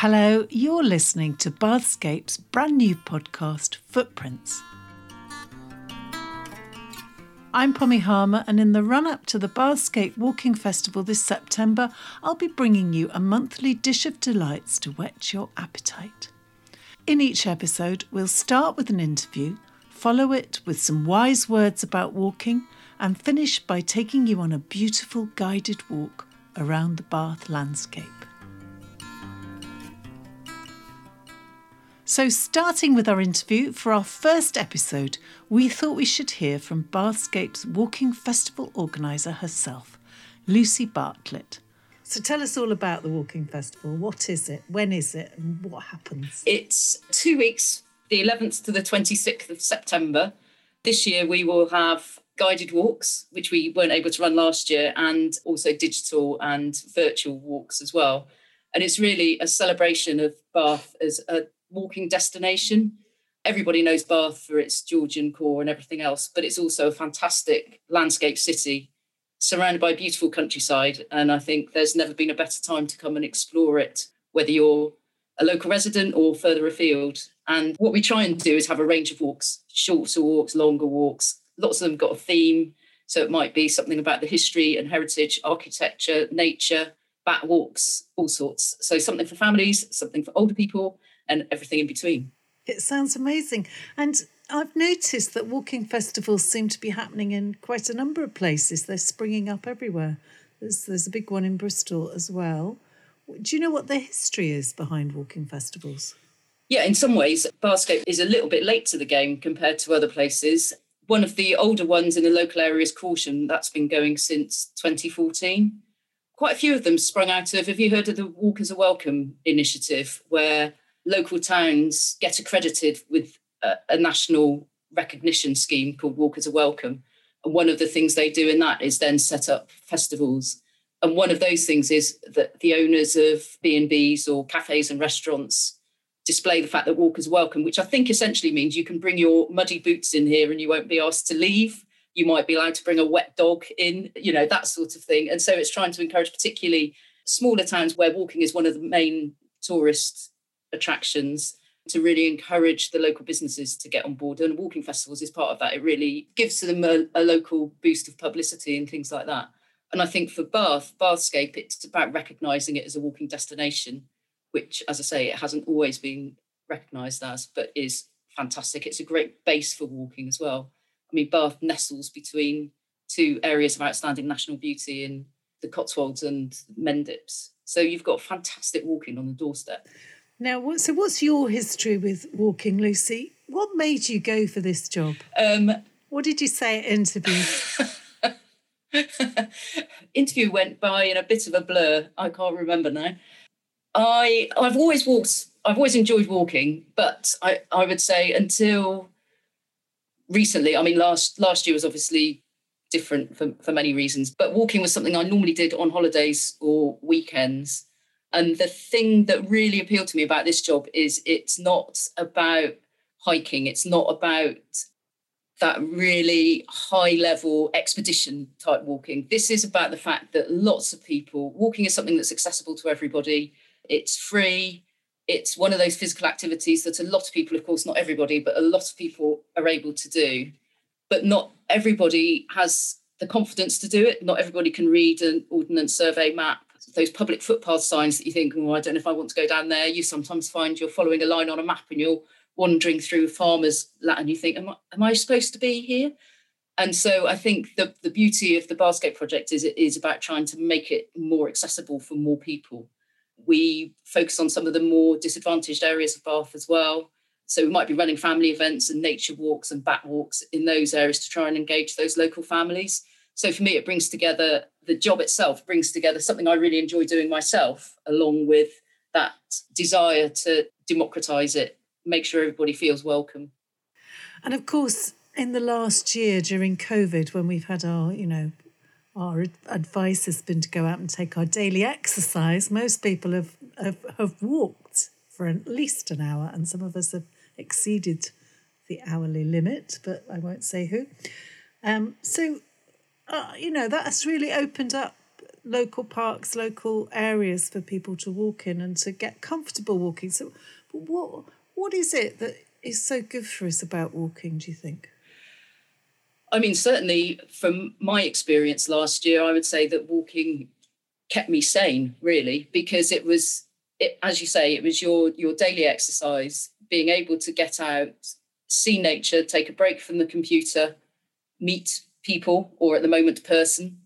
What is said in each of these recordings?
Hello, you're listening to Bathscape's brand new podcast, Footprints. I'm Pommy Harmer, and in the run up to the Bathscape Walking Festival this September, I'll be bringing you a monthly dish of delights to whet your appetite. In each episode, we'll start with an interview, follow it with some wise words about walking, and finish by taking you on a beautiful guided walk around the Bath landscape. So, starting with our interview for our first episode, we thought we should hear from Bathscape's Walking Festival organiser herself, Lucy Bartlett. So, tell us all about the Walking Festival. What is it? When is it? And what happens? It's two weeks, the 11th to the 26th of September. This year, we will have guided walks, which we weren't able to run last year, and also digital and virtual walks as well. And it's really a celebration of Bath as a walking destination. Everybody knows Bath for its Georgian core and everything else, but it's also a fantastic landscape city surrounded by beautiful countryside. And I think there's never been a better time to come and explore it, whether you're a local resident or further afield. And what we try and do is have a range of walks, shorter walks, longer walks. Lots of them got a theme. So it might be something about the history and heritage, architecture, nature, bat walks, all sorts. So something for families, something for older people, and everything in between. It sounds amazing. And I've noticed that walking festivals seem to be happening in quite a number of places. They're springing up everywhere. There's, there's a big one in Bristol as well. Do you know what the history is behind walking festivals? Yeah, in some ways, Bathscape is a little bit late to the game compared to other places. One of the older ones in the local area is Caution. That's been going since 2014. Quite a few of them sprung out of, have you heard of the Walkers are Welcome initiative, where local towns get accredited with a, a national recognition scheme called Walkers are Welcome. And one of the things they do in that is then set up festivals. And one of those things is that the owners of B&Bs or cafes and restaurants display the fact that walkers welcome, which I think essentially means you can bring your muddy boots in here and you won't be asked to leave. You might be allowed to bring a wet dog in, you know, that sort of thing. And so it's trying to encourage particularly smaller towns where walking is one of the main tourist attractions to really encourage the local businesses to get on board. And walking festivals is part of that. It really gives them a, a local boost of publicity and things like that. And I think for Bath, Bathscape, it's about recognising it as a walking destination, which, as I say, it hasn't always been recognised as, but is fantastic. It's a great base for walking as well. I mean, Bath nestles between two areas of outstanding national beauty in the Cotswolds and Mendips. So you've got fantastic walking on the doorstep. Now, so what's your history with walking, Lucy? What made you go for this job? Um, what did you say at interview? interview went by in a bit of a blur. I can't remember now. I I've always walked. I've always enjoyed walking, but I I would say until recently. I mean, last last year was obviously different for, for many reasons, but walking was something I normally did on holidays or weekends and the thing that really appealed to me about this job is it's not about hiking, it's not about that really high level expedition type walking. This is about the fact that lots of people, walking is something that's accessible to everybody, it's free. It's one of those physical activities that a lot of people, of course, not everybody, but a lot of people are able to do. But not everybody has the confidence to do it. Not everybody can read an ordnance survey map those public footpath signs that you think, oh, I don't know if I want to go down there. You sometimes find you're following a line on a map and you're wandering through farmers' land and you think, am I, am I supposed to be here? And so I think the, the beauty of the Bathscape project is it is about trying to make it more accessible for more people. We focus on some of the more disadvantaged areas of Bath as well. So we might be running family events and nature walks and bat walks in those areas to try and engage those local families. So for me, it brings together the job itself brings together something I really enjoy doing myself, along with that desire to democratize it, make sure everybody feels welcome. And of course, in the last year during COVID, when we've had our, you know, our advice has been to go out and take our daily exercise, most people have, have, have walked for at least an hour, and some of us have exceeded the hourly limit, but I won't say who. Um, so uh, you know, that's really opened up local parks, local areas for people to walk in and to get comfortable walking. So, what what is it that is so good for us about walking? Do you think? I mean, certainly from my experience last year, I would say that walking kept me sane, really, because it was, it, as you say, it was your your daily exercise, being able to get out, see nature, take a break from the computer, meet people, or at the moment, person.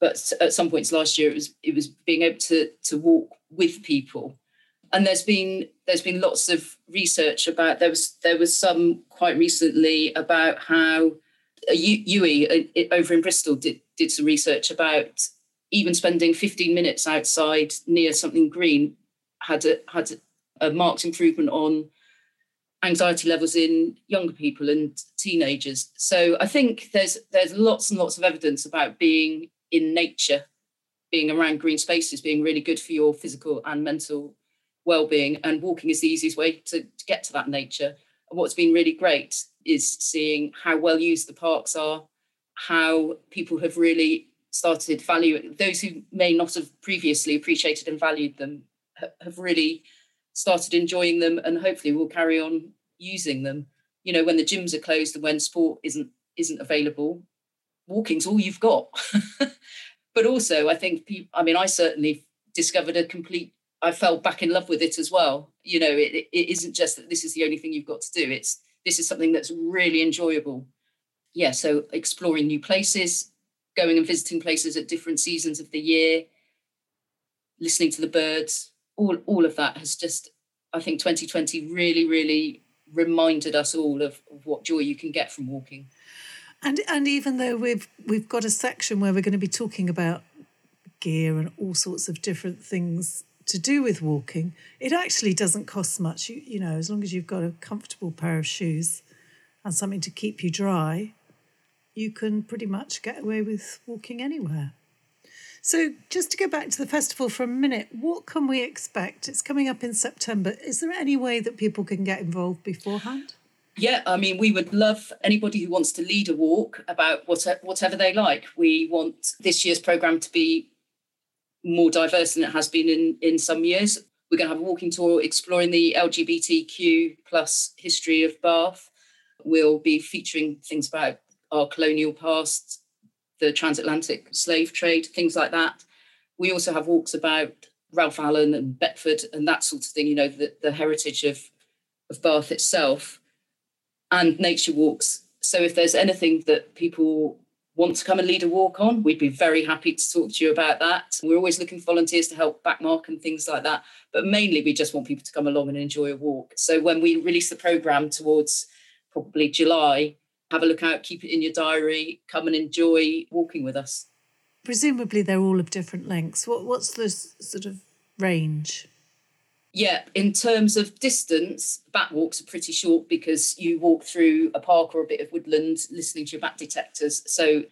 But at some points last year, it was it was being able to to walk with people. And there's been there's been lots of research about there was there was some quite recently about how uh, UWE uh, over in Bristol did, did some research about even spending 15 minutes outside near something green had a, had a marked improvement on anxiety levels in younger people and teenagers. So I think there's there's lots and lots of evidence about being in nature, being around green spaces, being really good for your physical and mental well-being. And walking is the easiest way to, to get to that nature. And what's been really great is seeing how well used the parks are, how people have really started valuing those who may not have previously appreciated and valued them have really started enjoying them and hopefully will carry on using them. You know when the gyms are closed and when sport isn't isn't available walking's all you've got. But also i think people, i mean i certainly discovered a complete i fell back in love with it as well. You know it, it isn't just that this is the only thing you've got to do it's this is something that's really enjoyable. Yeah, so exploring new places, going and visiting places at different seasons of the year, listening to the birds, all, all of that has just, I think 2020 really, really reminded us all of, of what joy you can get from walking. And and even though we've we've got a section where we're going to be talking about gear and all sorts of different things to do with walking, it actually doesn't cost much. You, you know, as long as you've got a comfortable pair of shoes and something to keep you dry, you can pretty much get away with walking anywhere. So, just to go back to the festival for a minute, what can we expect? It's coming up in September. Is there any way that people can get involved beforehand? Yeah, I mean, we would love anybody who wants to lead a walk about whatever, they like. We want this year's programme to be more diverse than it has been in, in some years. We're going to have a walking tour exploring the LGBTQ plus history of Bath. We'll be featuring things about our colonial past, the transatlantic slave trade, things like that. We also have walks about Ralph Allen and Beckford and that sort of thing, you know, the, the heritage of, of Bath itself and nature walks. So if there's anything that people want to come and lead a walk on, we'd be very happy to talk to you about that. We're always looking for volunteers to help backmark and things like that. But mainly, we just want people to come along and enjoy a walk. So when we release the programme towards probably July, have a look out, keep it in your diary, come and enjoy walking with us. Presumably, they're all of different lengths. What, what's the sort of range? Yeah, in terms of distance, bat walks are pretty short because you walk through a park or a bit of woodland listening to your bat detectors. So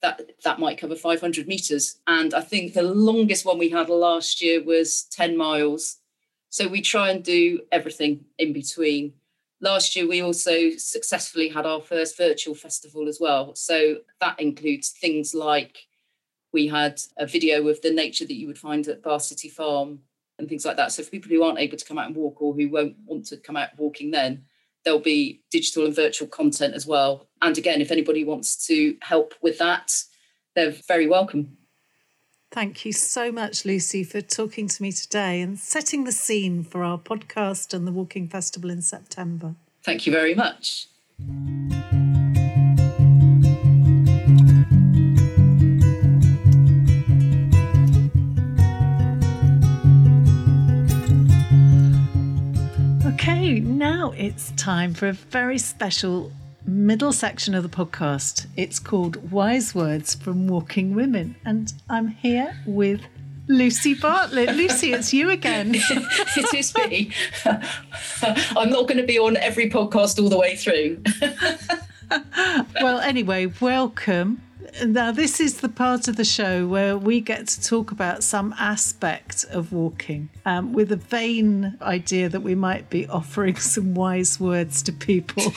that that might cover 500 meters. And I think the longest one we had last year was 10 miles. So we try and do everything in between. Last year, we also successfully had our first virtual festival as well. So that includes things like we had a video of the nature that you would find at Bath City Farm and things like that. So for people who aren't able to come out and walk or who won't want to come out walking then, there'll be digital and virtual content as well. And again, if anybody wants to help with that, they're very welcome. Thank you so much, Lucy, for talking to me today and setting the scene for our podcast and the Walking Festival in September. Thank you very much. Okay, now it's time for a very special middle section of the podcast. It's called Wise Words from Walking Women, and I'm here with Lucy Bartlett. Lucy, it's you again. it is me. I'm not going to be on every podcast all the way through. well, anyway, welcome now this is the part of the show where we get to talk about some aspect of walking um, with a vain idea that we might be offering some wise words to people.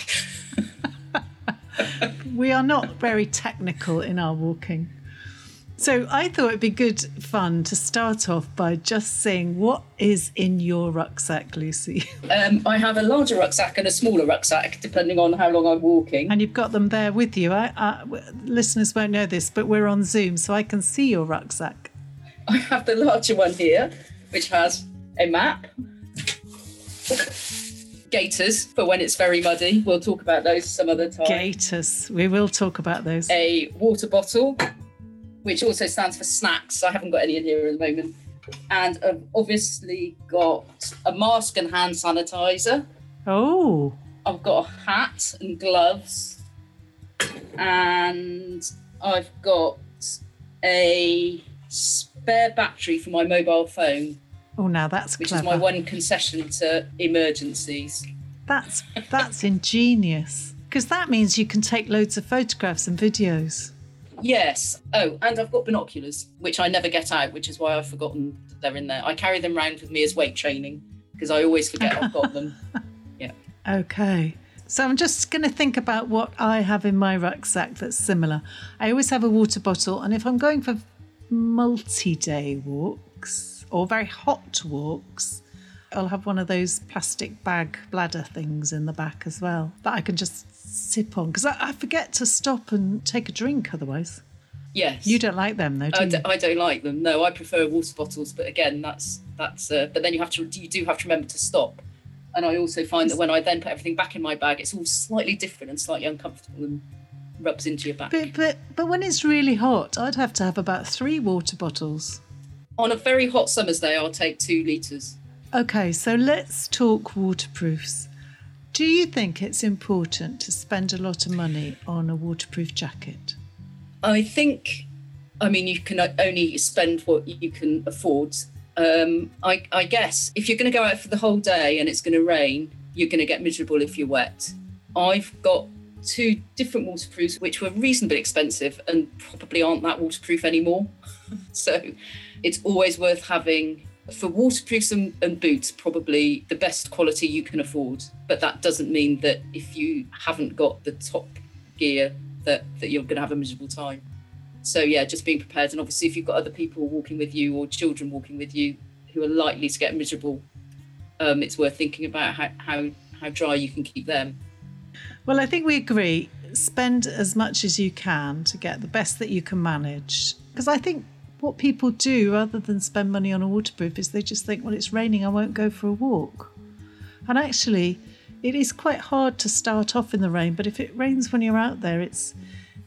we are not very technical in our walking. So I thought it'd be good fun to start off by just saying what is in your rucksack, Lucy. Um, I have a larger rucksack and a smaller rucksack, depending on how long I'm walking. And you've got them there with you. I, I, listeners won't know this, but we're on Zoom, so I can see your rucksack. I have the larger one here, which has a map, gaiters for when it's very muddy. We'll talk about those some other time. Gaiters. We will talk about those. A water bottle, which also stands for snacks. I haven't got any in here at the moment. And I've obviously got a mask and hand sanitizer. Oh. I've got a hat and gloves. And I've got a spare battery for my mobile phone. Oh, now that's which clever. is my one concession to emergencies. That's that's ingenious because that means you can take loads of photographs and videos. Yes. Oh, and I've got binoculars, which I never get out, which is why I've forgotten that they're in there. I carry them around with me as weight training because I always forget I've got them. Yeah. Okay. So I'm just going to think about what I have in my rucksack that's similar. I always have a water bottle, and if I'm going for multi-day walks or very hot walks, I'll have one of those plastic bag bladder things in the back as well that I can just sip on because I, I, forget to stop and take a drink otherwise. Yes. You don't like them though, do you I, d- I don't like them. No, I prefer water bottles, but again, that's that's. Uh, but then you have to you do have to remember to stop. And I also find that when I then put everything back in my bag, it's all slightly different and slightly uncomfortable and rubs into your back. But but but when it's really hot, I'd have to have about three water bottles. On a very hot summer's day, I'll take two litres. Okay, so let's talk waterproofs. Do you think it's important to spend a lot of money on a waterproof jacket? I think, I mean, you can only spend what you can afford. Um, I, I guess if you're going to go out for the whole day and it's going to rain, you're going to get miserable if you're wet. I've got two different waterproofs which were reasonably expensive and probably aren't that waterproof anymore. so it's always worth having for waterproofs and, and, boots, probably the best quality you can afford. But that doesn't mean that if you haven't got the top gear, that, that you're going to have a miserable time. So yeah, just being prepared. And obviously, if you've got other people walking with you or children walking with you who are likely to get miserable, um, it's worth thinking about how, how how dry you can keep them. Well, I think we agree. Spend as much as you can to get the best that you can manage. Because I think what people do rather than spend money on a waterproof is they just think, well, it's raining, I won't go for a walk. And actually, it is quite hard to start off in the rain, but if it rains when you're out there, it's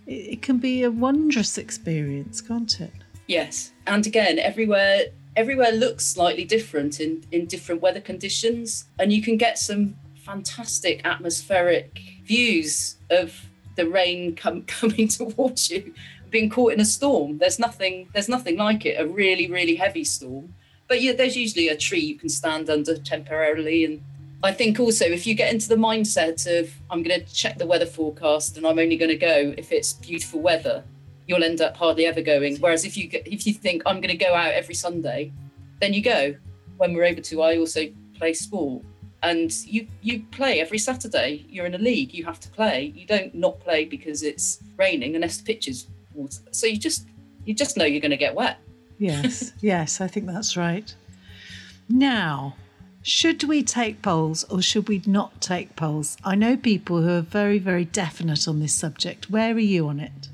it can be a wondrous experience, can't it? Yes. And again, everywhere everywhere looks slightly different in, in different weather conditions. And you can get some fantastic atmospheric views of the rain coming towards you being caught in a storm. There's nothing. There's nothing like it. A really, really heavy storm. But yeah, there's usually a tree you can stand under temporarily. And I think also if you get into the mindset of I'm going to check the weather forecast and I'm only going to go if it's beautiful weather, you'll end up hardly ever going. Whereas if you if you think I'm going to go out every Sunday, then you go. When we're able to, I also play sport and you you play every Saturday. You're in a league. You have to play. You don't not play because it's raining unless the pitch is water. So you just you just know you're going to get wet. Yes, yes, I think that's right. Now, should we take poles or should we not take poles? I know people who are very, very definite on this subject. Where are you on it?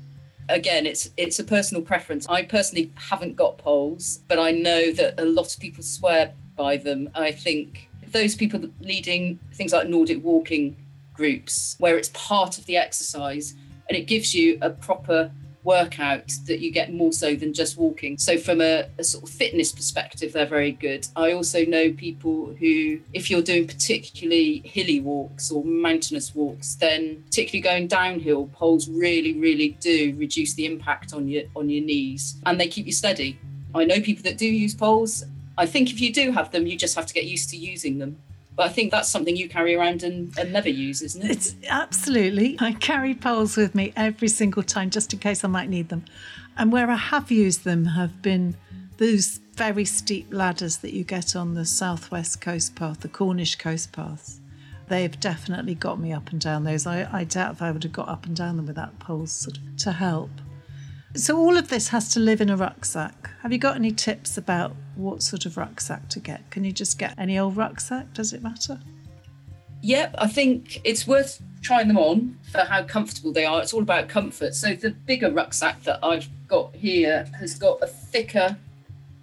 Again, it's it's a personal preference. I personally haven't got poles, but I know that a lot of people swear by them. I think those people leading things like Nordic walking groups, where it's part of the exercise and it gives you a proper workout that you get more so than just walking. So, from a, a, sort of fitness perspective, they're very good. I also know people who, if you're doing particularly hilly walks or mountainous walks, then particularly going downhill, poles really, really do reduce the impact on your on your knees and they keep you steady. I know people that do use poles. I think if you do have them, you just have to get used to using them. But I think that's something you carry around and, and never use, isn't it? It's absolutely. I carry poles with me every single time just in case I might need them. And where I have used them have been those very steep ladders that you get on the southwest coast path, the Cornish coast paths. They've definitely got me up and down those. I, I doubt if I would have got up and down them without poles sort of to help. So all of this has to live in a rucksack. Have you got any tips about what sort of rucksack to get? Can you just get any old rucksack? Does it matter? Yep, I think it's worth trying them on for how comfortable they are. It's all about comfort. So the bigger rucksack that I've got here has got a thicker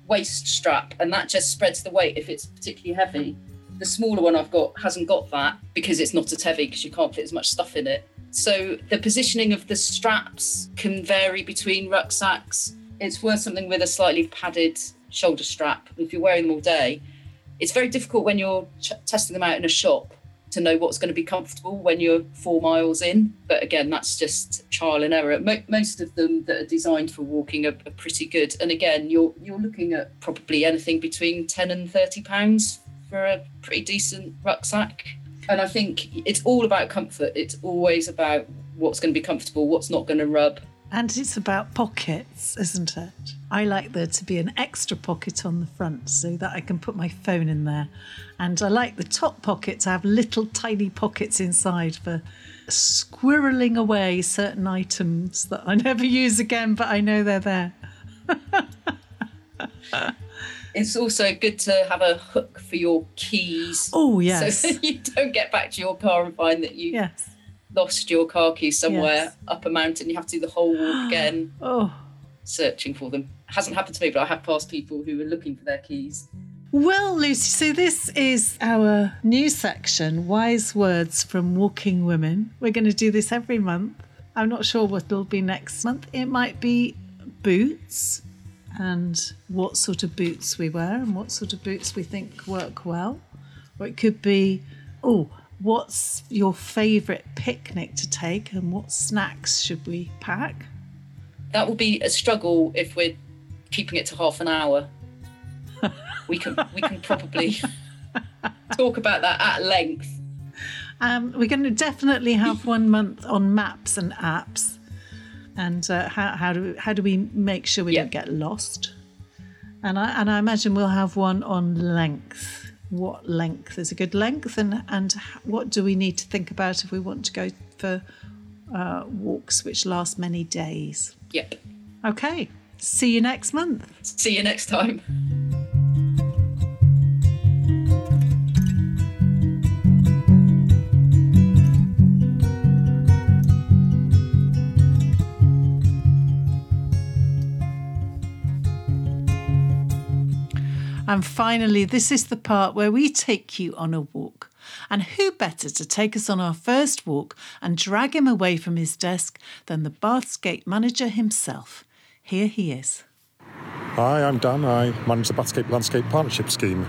waist strap, and that just spreads the weight if it's particularly heavy. The smaller one I've got hasn't got that because it's not as heavy because you can't fit as much stuff in it. So the positioning of the straps can vary between rucksacks. It's worth something with a slightly padded shoulder strap if you're wearing them all day. It's very difficult when you're ch- testing them out in a shop to know what's going to be comfortable when you're four miles in. But again, that's just trial and error. Mo- most of them that are designed for walking are, are, pretty good. And again, you're you're looking at probably anything between ten and thirty pounds for a pretty decent rucksack. And I think it's all about comfort. It's always about what's going to be comfortable, what's not going to rub. And it's about pockets, isn't it? I like there to be an extra pocket on the front so that I can put my phone in there. And I like the top pocket to have little tiny pockets inside for squirreling away certain items that I never use again, but I know they're there. it's also good to have a hook for your keys. Oh, yes. So you don't get back to your car and find that you yes. lost your car keys somewhere Yes. up a mountain. You have to do the whole walk again Oh. searching for them. hasn't happened to me, but I have passed people who were looking for their keys. Well, Lucy, so this is our new section, Wise Words from Walking Women. We're going to do this every month. I'm not sure what it'll be next month. It might be boots and what sort of boots we wear and what sort of boots we think work well. Or it could be, oh, what's your favourite picnic to take and what snacks should we pack? That will be a struggle if we're keeping it to half an hour. we can we can probably talk about that at length. Um, we're going to definitely have one month on maps and apps, and uh, how, how do we, how do we make sure we Yeah. don't get lost? And I and I imagine we'll have one on length. What length is a good length, and and what do we need to think about if we want to go for uh, walks which last many days? Yep. Okay, see you next month. See you next time. And finally, this is the part where we take you on a walk. And who better to take us on our first walk and drag him away from his desk than the Bathscape manager himself? Here he is. Hi, I'm Dan. I manage the Bathscape Landscape Partnership Scheme.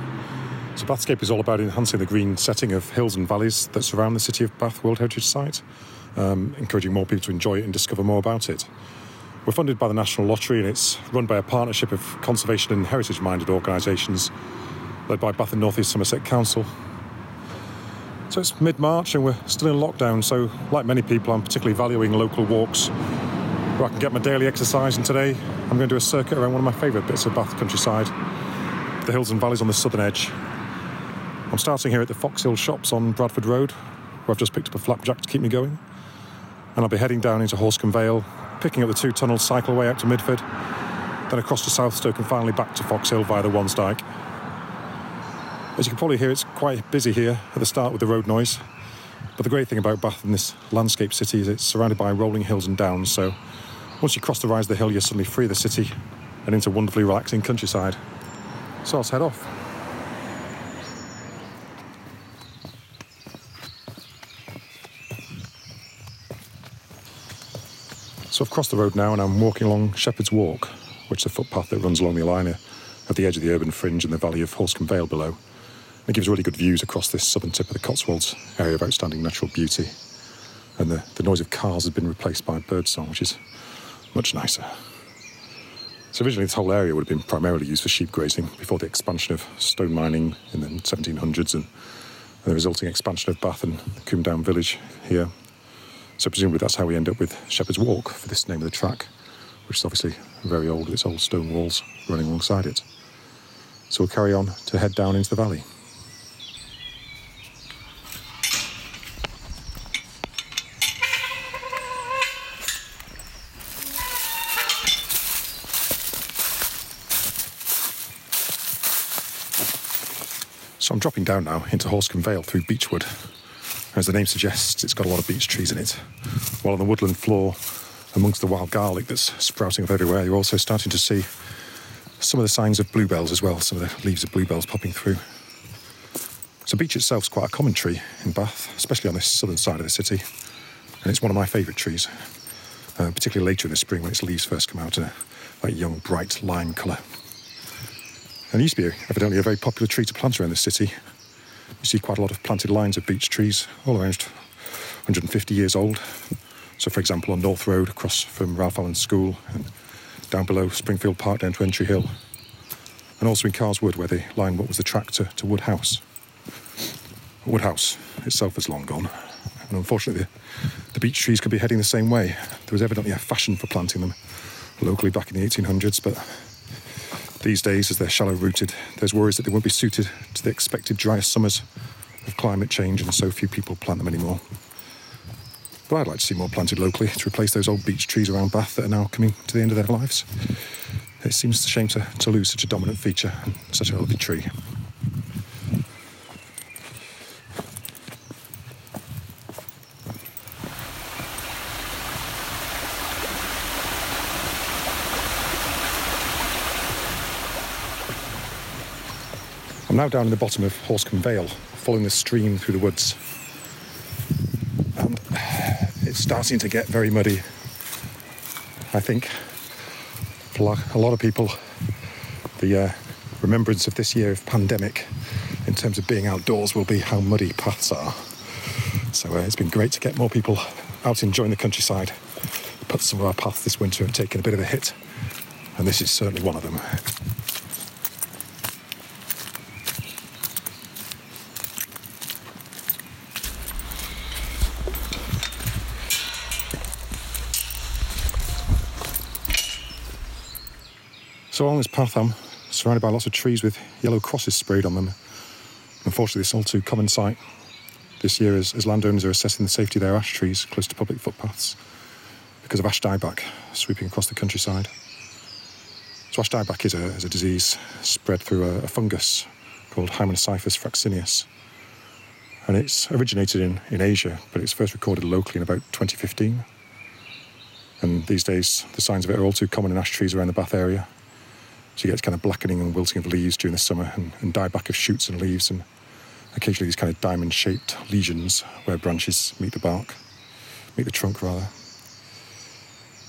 So, Bathscape is all about enhancing the green setting of hills and valleys that surround the City of Bath World Heritage Site, um, encouraging more people to enjoy it and discover more about it. We're funded by the National Lottery and it's run by a partnership of conservation and heritage minded organisations led by Bath and North East Somerset Council. So, it's mid March and we're still in lockdown, so, like many people, I'm particularly valuing local walks where I can get my daily exercise. And today I'm going to do a circuit around one of my favourite bits of Bath countryside, the hills and valleys on the southern edge. I'm starting here at the Fox Hill Shops on Bradford Road, where I've just picked up a flapjack to keep me going. And I'll be heading down into Horsecombe Vale, picking up the two tunnel cycleway out to Midford, then across to Southstoke and finally back to Fox Hill via the Wansdyke. As you can probably hear, it's quite busy here at the start with the road noise. But the great thing about Bath and this landscape city is it's surrounded by rolling hills and downs, so once you cross the rise of the hill, you're suddenly free of the city and into wonderfully relaxing countryside. So let's head off. So I've crossed the road now and I'm walking along Shepherd's Walk, which is a footpath that runs along the line at the edge of the urban fringe in the valley of Horsecombe Vale below. It gives really good views across this southern tip of the Cotswolds, area of outstanding natural beauty. And the, the noise of cars has been replaced by birdsong, which is much nicer. So originally this whole area would have been primarily used for sheep grazing before the expansion of stone mining in the 1700s and the resulting expansion of Bath and Combe Down village here. So presumably that's how we end up with Shepherd's Walk for this name of the track, which is obviously very old with its old stone walls running alongside it. So we'll carry on to head down into the valley. So I'm dropping down now into Horsecombe Vale through Beechwood, as the name suggests, it's got a lot of beech trees in it. While on the woodland floor, amongst the wild garlic that's sprouting up everywhere, you're also starting to see some of the signs of bluebells as well, some of the leaves of bluebells popping through. So beech itself is quite a common tree in Bath, especially on this southern side of the city, and it's one of my favourite trees, uh, particularly later in the spring when its leaves first come out in a like young, bright lime colour. And it used to be evidently a very popular tree to plant around the city. You see quite a lot of planted lines of beech trees, all around 150 years old. So, for example, on North Road, across from Ralph Allen School, and down below Springfield Park down to Entry Hill, and also in Carswood, where they line what was the track to, to Wood House. Wood House itself is long gone, and unfortunately, the, the beech trees could be heading the same way. There was evidently a fashion for planting them locally back in the 1800s, but these days, as they're shallow rooted, there's worries that they won't be suited to the expected drier summers of climate change, and so few people plant them anymore. But I'd like to see more planted locally to replace those old beech trees around Bath that are now coming to the end of their lives. It seems a shame to, to lose such a dominant feature such a lovely tree. I'm now down in the bottom of Horsecombe Vale, following the stream through the woods. And it's starting to get very muddy. I think for a lot of people, the uh, remembrance of this year of pandemic in terms of being outdoors will be how muddy paths are. So uh, it's been great to get more people out enjoying the countryside. But some of our paths this winter have taken a bit of a hit, and this is certainly one of them. Along this path, I'm surrounded by lots of trees with yellow crosses sprayed on them. Unfortunately, this all too common sight this year as, as landowners are assessing the safety of their ash trees close to public footpaths because of ash dieback sweeping across the countryside. So ash dieback is a, is a disease spread through a, a fungus called Hymenoscyphus fraxineus. And it's originated in, in Asia, but it's first recorded locally in about 2015. And these days, the signs of it are all too common in ash trees around the Bath area. So you get kind of blackening and wilting of leaves during the summer and, and dieback of shoots and leaves and occasionally these kind of diamond shaped lesions where branches meet the bark, meet the trunk rather.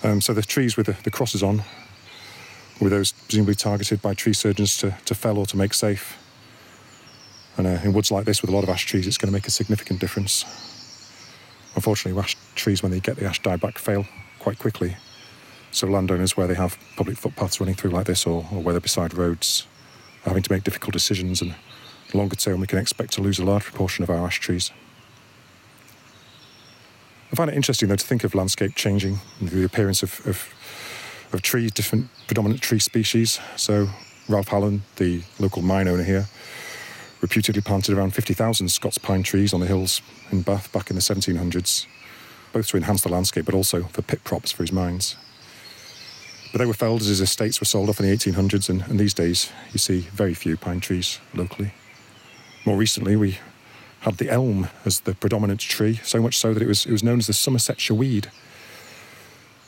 Um, so the trees with the, the crosses on were those presumably targeted by tree surgeons to, to fell or to make safe. And uh, in woods like this with a lot of ash trees, it's going to make a significant difference. Unfortunately, ash trees, when they get the ash dieback, fail quite quickly. So landowners where they have public footpaths running through like this or, or where they're beside roads are having to make difficult decisions and longer term we can expect to lose a large proportion of our ash trees. I find it interesting though to think of landscape changing the appearance of, of, of trees, different predominant tree species. So Ralph Allen, the local mine owner here, reputedly planted around 50,000 Scots pine trees on the hills in Bath back in the 1700s, both to enhance the landscape but also for pit props for his mines. But they were felled as his estates were sold off in the 1800s, and, and these days you see very few pine trees locally. More recently, we had the elm as the predominant tree, so much so that it was, it was known as the Somersetshire weed.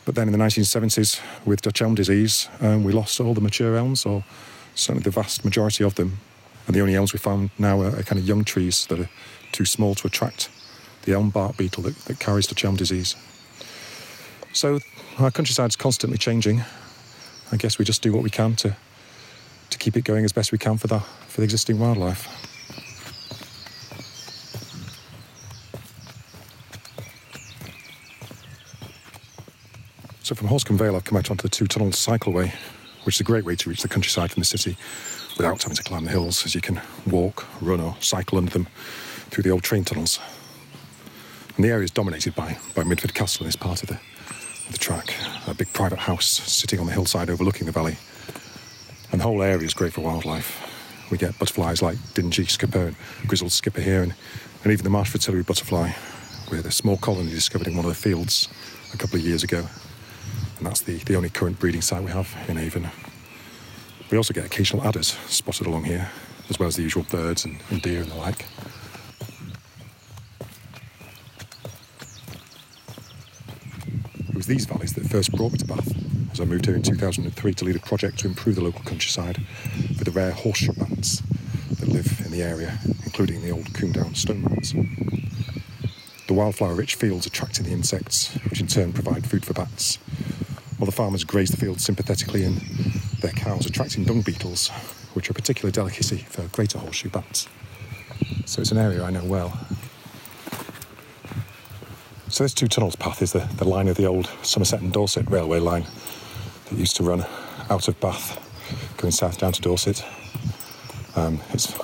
But then in the 1970s, with Dutch elm disease, um, we lost all the mature elms, or certainly the vast majority of them. And the only elms we found now are, are kind of young trees that are too small to attract the elm bark beetle that, that carries Dutch elm disease. So our countryside's constantly changing. I guess we just do what we can to to keep it going as best we can for the for the existing wildlife. So from Horsecombe Vale, I've come out onto the two-tunnel cycleway, which is a great way to reach the countryside from the city without having to climb the hills, as you can walk, run, or cycle under them through the old train tunnels. And the area is dominated by, by Midford Castle in this part of the, the track, a big private house sitting on the hillside overlooking the valley. And the whole area is great for wildlife. We get butterflies like dingy skipper and grizzled skipper here, and, and even the marsh fritillary butterfly, with a small colony discovered in one of the fields a couple of years ago. And that's the, the only current breeding site we have in Avon. We also get occasional adders spotted along here. as well as the usual birds and, and deer and the like. Was these valleys that first brought me to Bath as I moved here in 2003 to lead a project to improve the local countryside with the rare horseshoe bats that live in the area, including the old Coombe stone mats. The wildflower rich fields attracting the insects, which in turn provide food for bats, while the farmers graze the fields sympathetically and their cows attracting dung beetles, which are a particular delicacy for greater horseshoe bats. So it's an area I know well. So this two tunnels path is the, the line of the old Somerset and Dorset railway line that used to run out of Bath, going south down to Dorset. Um, it's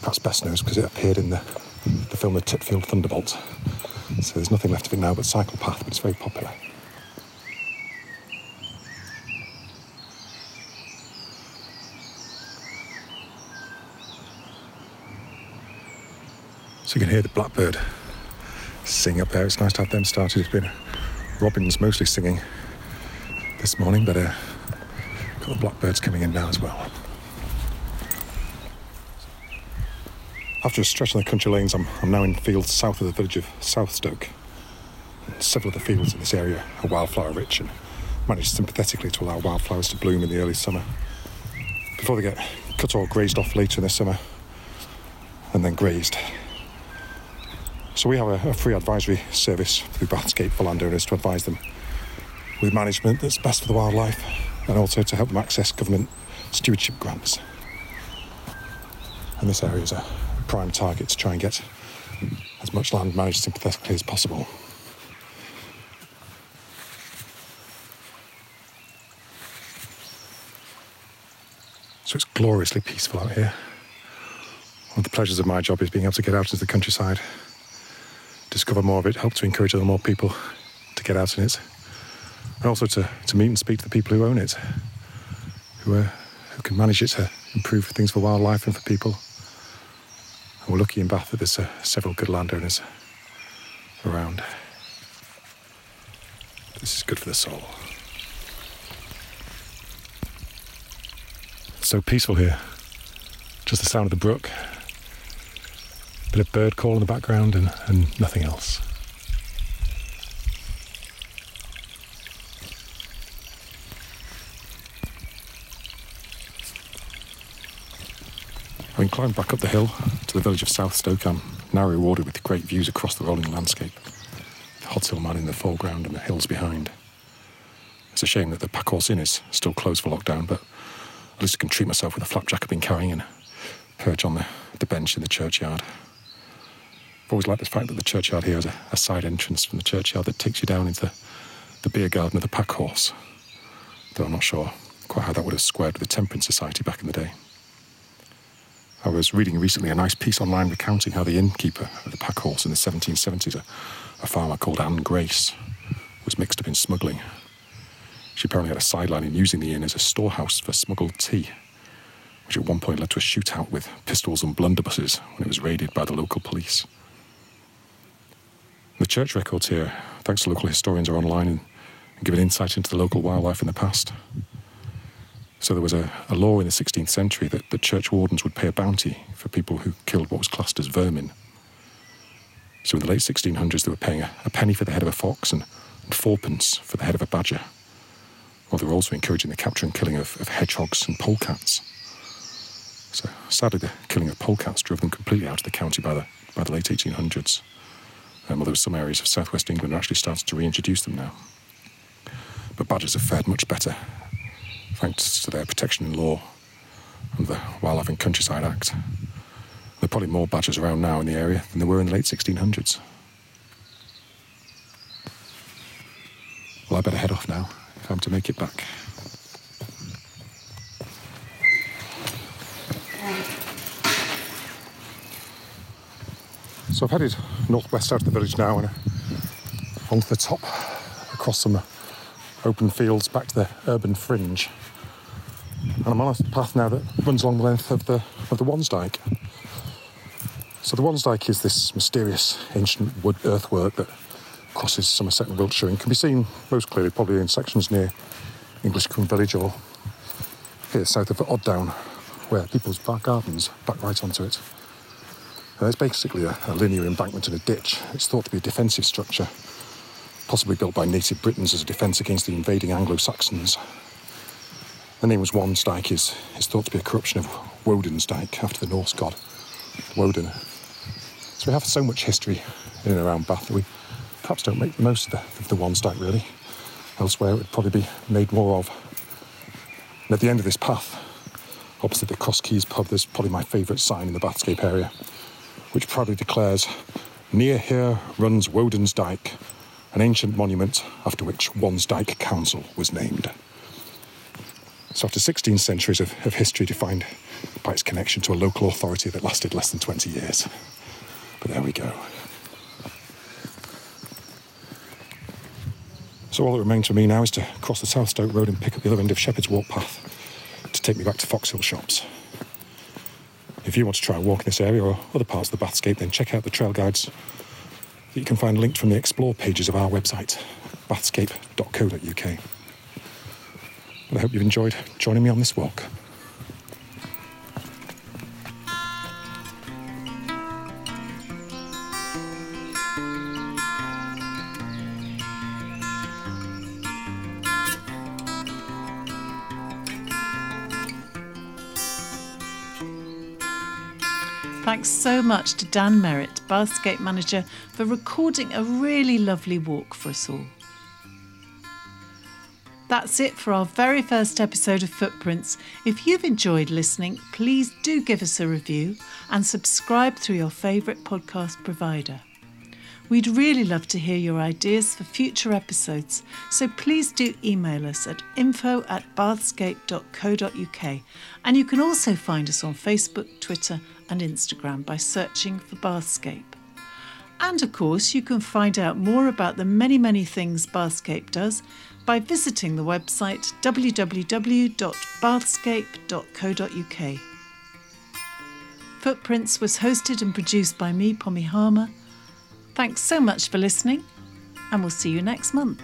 perhaps best known because it appeared in the, the film The Titfield Thunderbolt. So there's nothing left of it now but cycle path, but it's very popular. So you can hear the blackbird sing up there. It's nice to have them started. It's been robins mostly singing this morning, but uh, got the blackbirds coming in now as well. After a stretch on the country lanes, I'm, I'm now in fields south of the village of Southstoke. Several of the fields in this area are wildflower rich and managed sympathetically to allow wildflowers to bloom in the early summer before they get cut or grazed off later in the summer and then grazed so we have a, a free advisory service through Bathscape for landowners to advise them with management that's best for the wildlife and also to help them access government stewardship grants. And this area is a prime target to try and get as much land managed sympathetically as possible. So it's gloriously peaceful out here. One of the pleasures of my job is being able to get out into the countryside discover more of it, help to encourage other more people to get out in it, and also to, to meet and speak to the people who own it, who, are, who can manage it to improve things for wildlife and for people. And we're lucky in Bath that there's uh, several good landowners around. This is good for the soul. It's so peaceful here. Just the sound of the brook, bit of bird call in the background and, and nothing else. Having climbed back up the hill to the village of Southstoke, I'm now rewarded with great views across the rolling landscape. The Hodshill Man in the foreground and the hills behind. It's a shame that the Packhorse Inn is still closed for lockdown, but at least I can treat myself with a flapjack I've been carrying and perch on the, the bench in the churchyard. I've always liked the fact that the churchyard here has a, a side entrance from the churchyard that takes you down into the beer garden of the Packhorse. Though I'm not sure quite how that would have squared with the Temperance Society back in the day. I was reading recently a nice piece online recounting how the innkeeper of the Packhorse in the 1770s, a, a farmer called Anne Grace, was mixed up in smuggling. She apparently had a sideline in using the inn as a storehouse for smuggled tea, which at one point led to a shootout with pistols and blunderbusses when it was raided by the local police. The church records here, thanks to local historians, are online and, give an insight into the local wildlife in the past. So there was a, a law in the 16th century that the church wardens would pay a bounty for people who killed what was classed as vermin. So in the late 1600s, they were paying a, a penny for the head of a fox and, and fourpence for the head of a badger. While they were also encouraging the capture and killing of, of hedgehogs and polecats. So sadly, the killing of polecats drove them completely out of the county by the, by the late 1800s um, although some areas of southwest England are actually starting to reintroduce them now. But badgers have fared much better thanks to their protection in law and the Wildlife and Countryside Act. There are probably more badgers around now in the area than there were in the late 1600s. Well, I better head off now if I'm to make it back. So I've headed northwest out of the village now and onto the top, across some open fields back to the urban fringe. And I'm on a path now that runs along the length of the of the Wansdyke. So the Wansdyke is this mysterious ancient wood earthwork that crosses Somerset and Wiltshire and can be seen most clearly probably in sections near Englishcombe Village or here south of Odd Down where people's back gardens back right onto it. Uh, it's basically a, a linear embankment and a ditch. It's thought to be a defensive structure, possibly built by native Britons as a defence against the invading Anglo Saxons. The name was Wansdyke is, is thought to be a corruption of Woden's Dyke, after the Norse god Woden. So we have so much history in and around Bath that we perhaps don't make the most of the, of the really. Elsewhere it would probably be made more of. And at the end of this path, opposite the Cross Keys pub, there's probably my favourite sign in the Bathscape area, which proudly declares, Near here runs Woden's Dyke, an ancient monument after which Wansdyke Council was named. So after 16 centuries of, of history defined by its connection to a local authority that lasted less than 20 years. But there we go. So all that remains for me now is to cross the South Stoke Road and pick up the other end of Shepherd's Walk path to take me back to Foxhill Shops. If you want to try and walk in this area or other parts of the Bathscape, then check out the trail guides that you can find linked from the Explore pages of our website, bathscape.co.uk. I hope you've enjoyed joining me on this walk. Thanks so much to Dan Merritt, Bathscape Manager, for recording a really lovely walk for us all. That's it for our very first episode of Footprints. If you've enjoyed listening, please do give us a review and subscribe through your favourite podcast provider. We'd really love to hear your ideas for future episodes, so please do email us at info at bathscape.co.uk. And you can also find us on Facebook, Twitter, and Instagram by searching for Bathscape. And of course, you can find out more about the many, many things Bathscape does by visiting the website www.bathscape.co.uk. Footprints was hosted and produced by me, Pommy Harmer. Thanks so much for listening, and we'll see you next month.